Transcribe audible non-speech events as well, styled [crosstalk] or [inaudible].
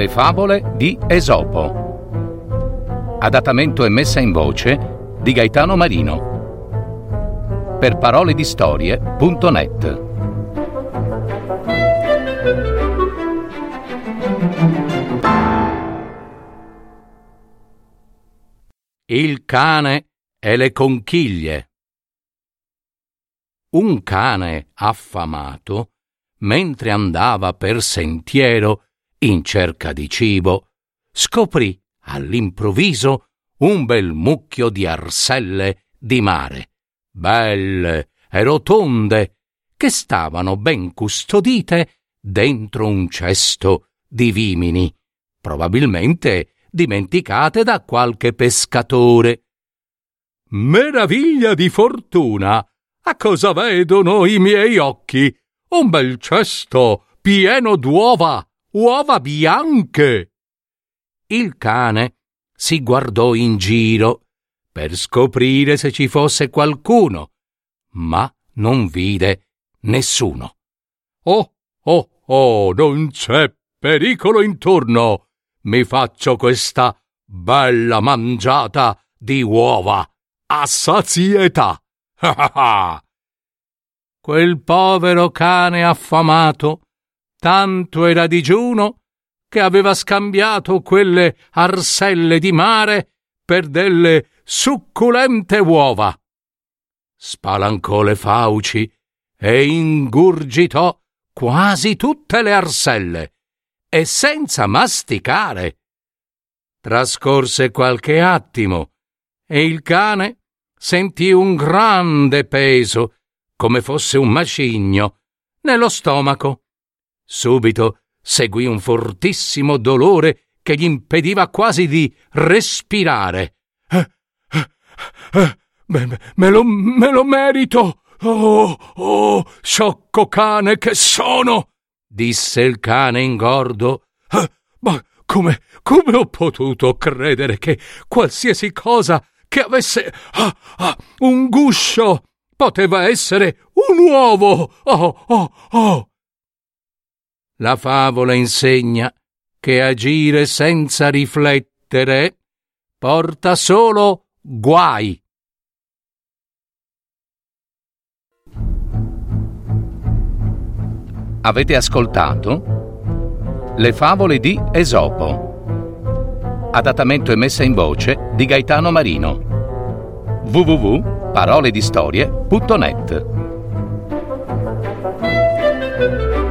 Le favole di Esopo. Adattamento e messa in voce di Gaetano Marino. Per parole di storie.net. Il cane e le conchiglie. Un cane affamato, mentre andava per sentiero in cerca di cibo, scoprì all'improvviso un bel mucchio di arselle di mare, belle e rotonde, che stavano ben custodite dentro un cesto di vimini, probabilmente dimenticate da qualche pescatore. Meraviglia di fortuna! A cosa vedono i miei occhi? Un bel cesto pieno d'uova uova bianche. Il cane si guardò in giro per scoprire se ci fosse qualcuno, ma non vide nessuno. Oh, oh, oh, non c'è pericolo intorno. Mi faccio questa bella mangiata di uova a sazietà. [laughs] Quel povero cane affamato tanto era digiuno che aveva scambiato quelle arselle di mare per delle succulente uova. Spalancò le fauci e ingurgitò quasi tutte le arselle e senza masticare. Trascorse qualche attimo e il cane sentì un grande peso, come fosse un macigno, nello stomaco Subito seguì un fortissimo dolore che gli impediva quasi di respirare. Eh, eh, eh, me, me, lo, me lo merito! Oh, oh, sciocco cane che sono! disse il cane ingordo. Eh, ma come, come ho potuto credere che qualsiasi cosa che avesse ah, ah, un guscio poteva essere un uovo? Oh, oh, oh! La favola insegna che agire senza riflettere porta solo guai. Avete ascoltato Le favole di Esopo. Adattamento e messa in voce di Gaetano Marino. www.paroledistorie.net